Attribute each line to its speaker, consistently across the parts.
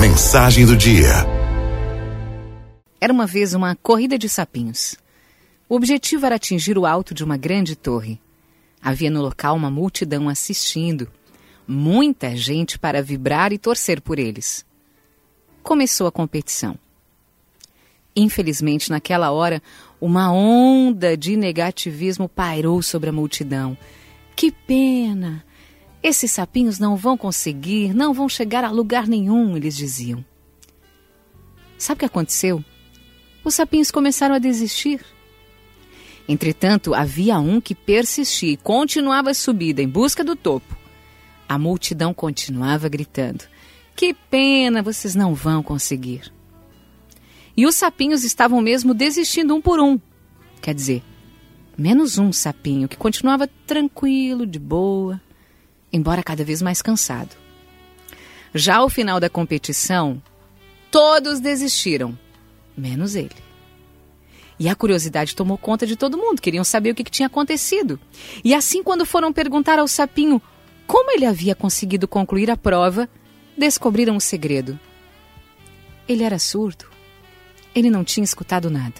Speaker 1: Mensagem do dia.
Speaker 2: Era uma vez uma corrida de sapinhos. O objetivo era atingir o alto de uma grande torre. Havia no local uma multidão assistindo, muita gente para vibrar e torcer por eles. Começou a competição. Infelizmente, naquela hora, uma onda de negativismo pairou sobre a multidão. Que pena! Esses sapinhos não vão conseguir, não vão chegar a lugar nenhum, eles diziam. Sabe o que aconteceu? Os sapinhos começaram a desistir. Entretanto, havia um que persistia e continuava a subida em busca do topo. A multidão continuava gritando: Que pena, vocês não vão conseguir. E os sapinhos estavam mesmo desistindo um por um. Quer dizer, menos um sapinho que continuava tranquilo, de boa, embora cada vez mais cansado. Já ao final da competição, todos desistiram, menos ele. E a curiosidade tomou conta de todo mundo, queriam saber o que, que tinha acontecido. E assim, quando foram perguntar ao sapinho como ele havia conseguido concluir a prova, descobriram o segredo. Ele era surdo. Ele não tinha escutado nada.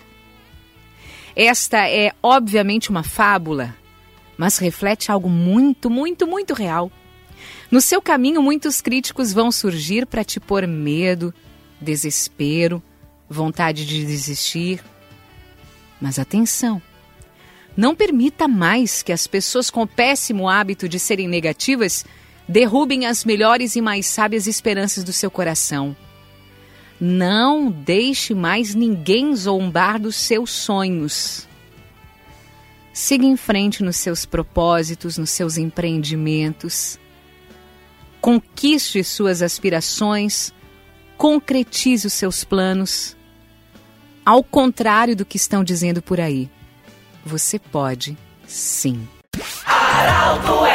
Speaker 2: Esta é, obviamente, uma fábula, mas reflete algo muito, muito, muito real. No seu caminho, muitos críticos vão surgir para te pôr medo, desespero, vontade de desistir. Mas atenção! Não permita mais que as pessoas com o péssimo hábito de serem negativas derrubem as melhores e mais sábias esperanças do seu coração. Não deixe mais ninguém zombar dos seus sonhos. Siga em frente nos seus propósitos, nos seus empreendimentos. Conquiste suas aspirações, concretize os seus planos. Ao contrário do que estão dizendo por aí, você pode sim. Araldo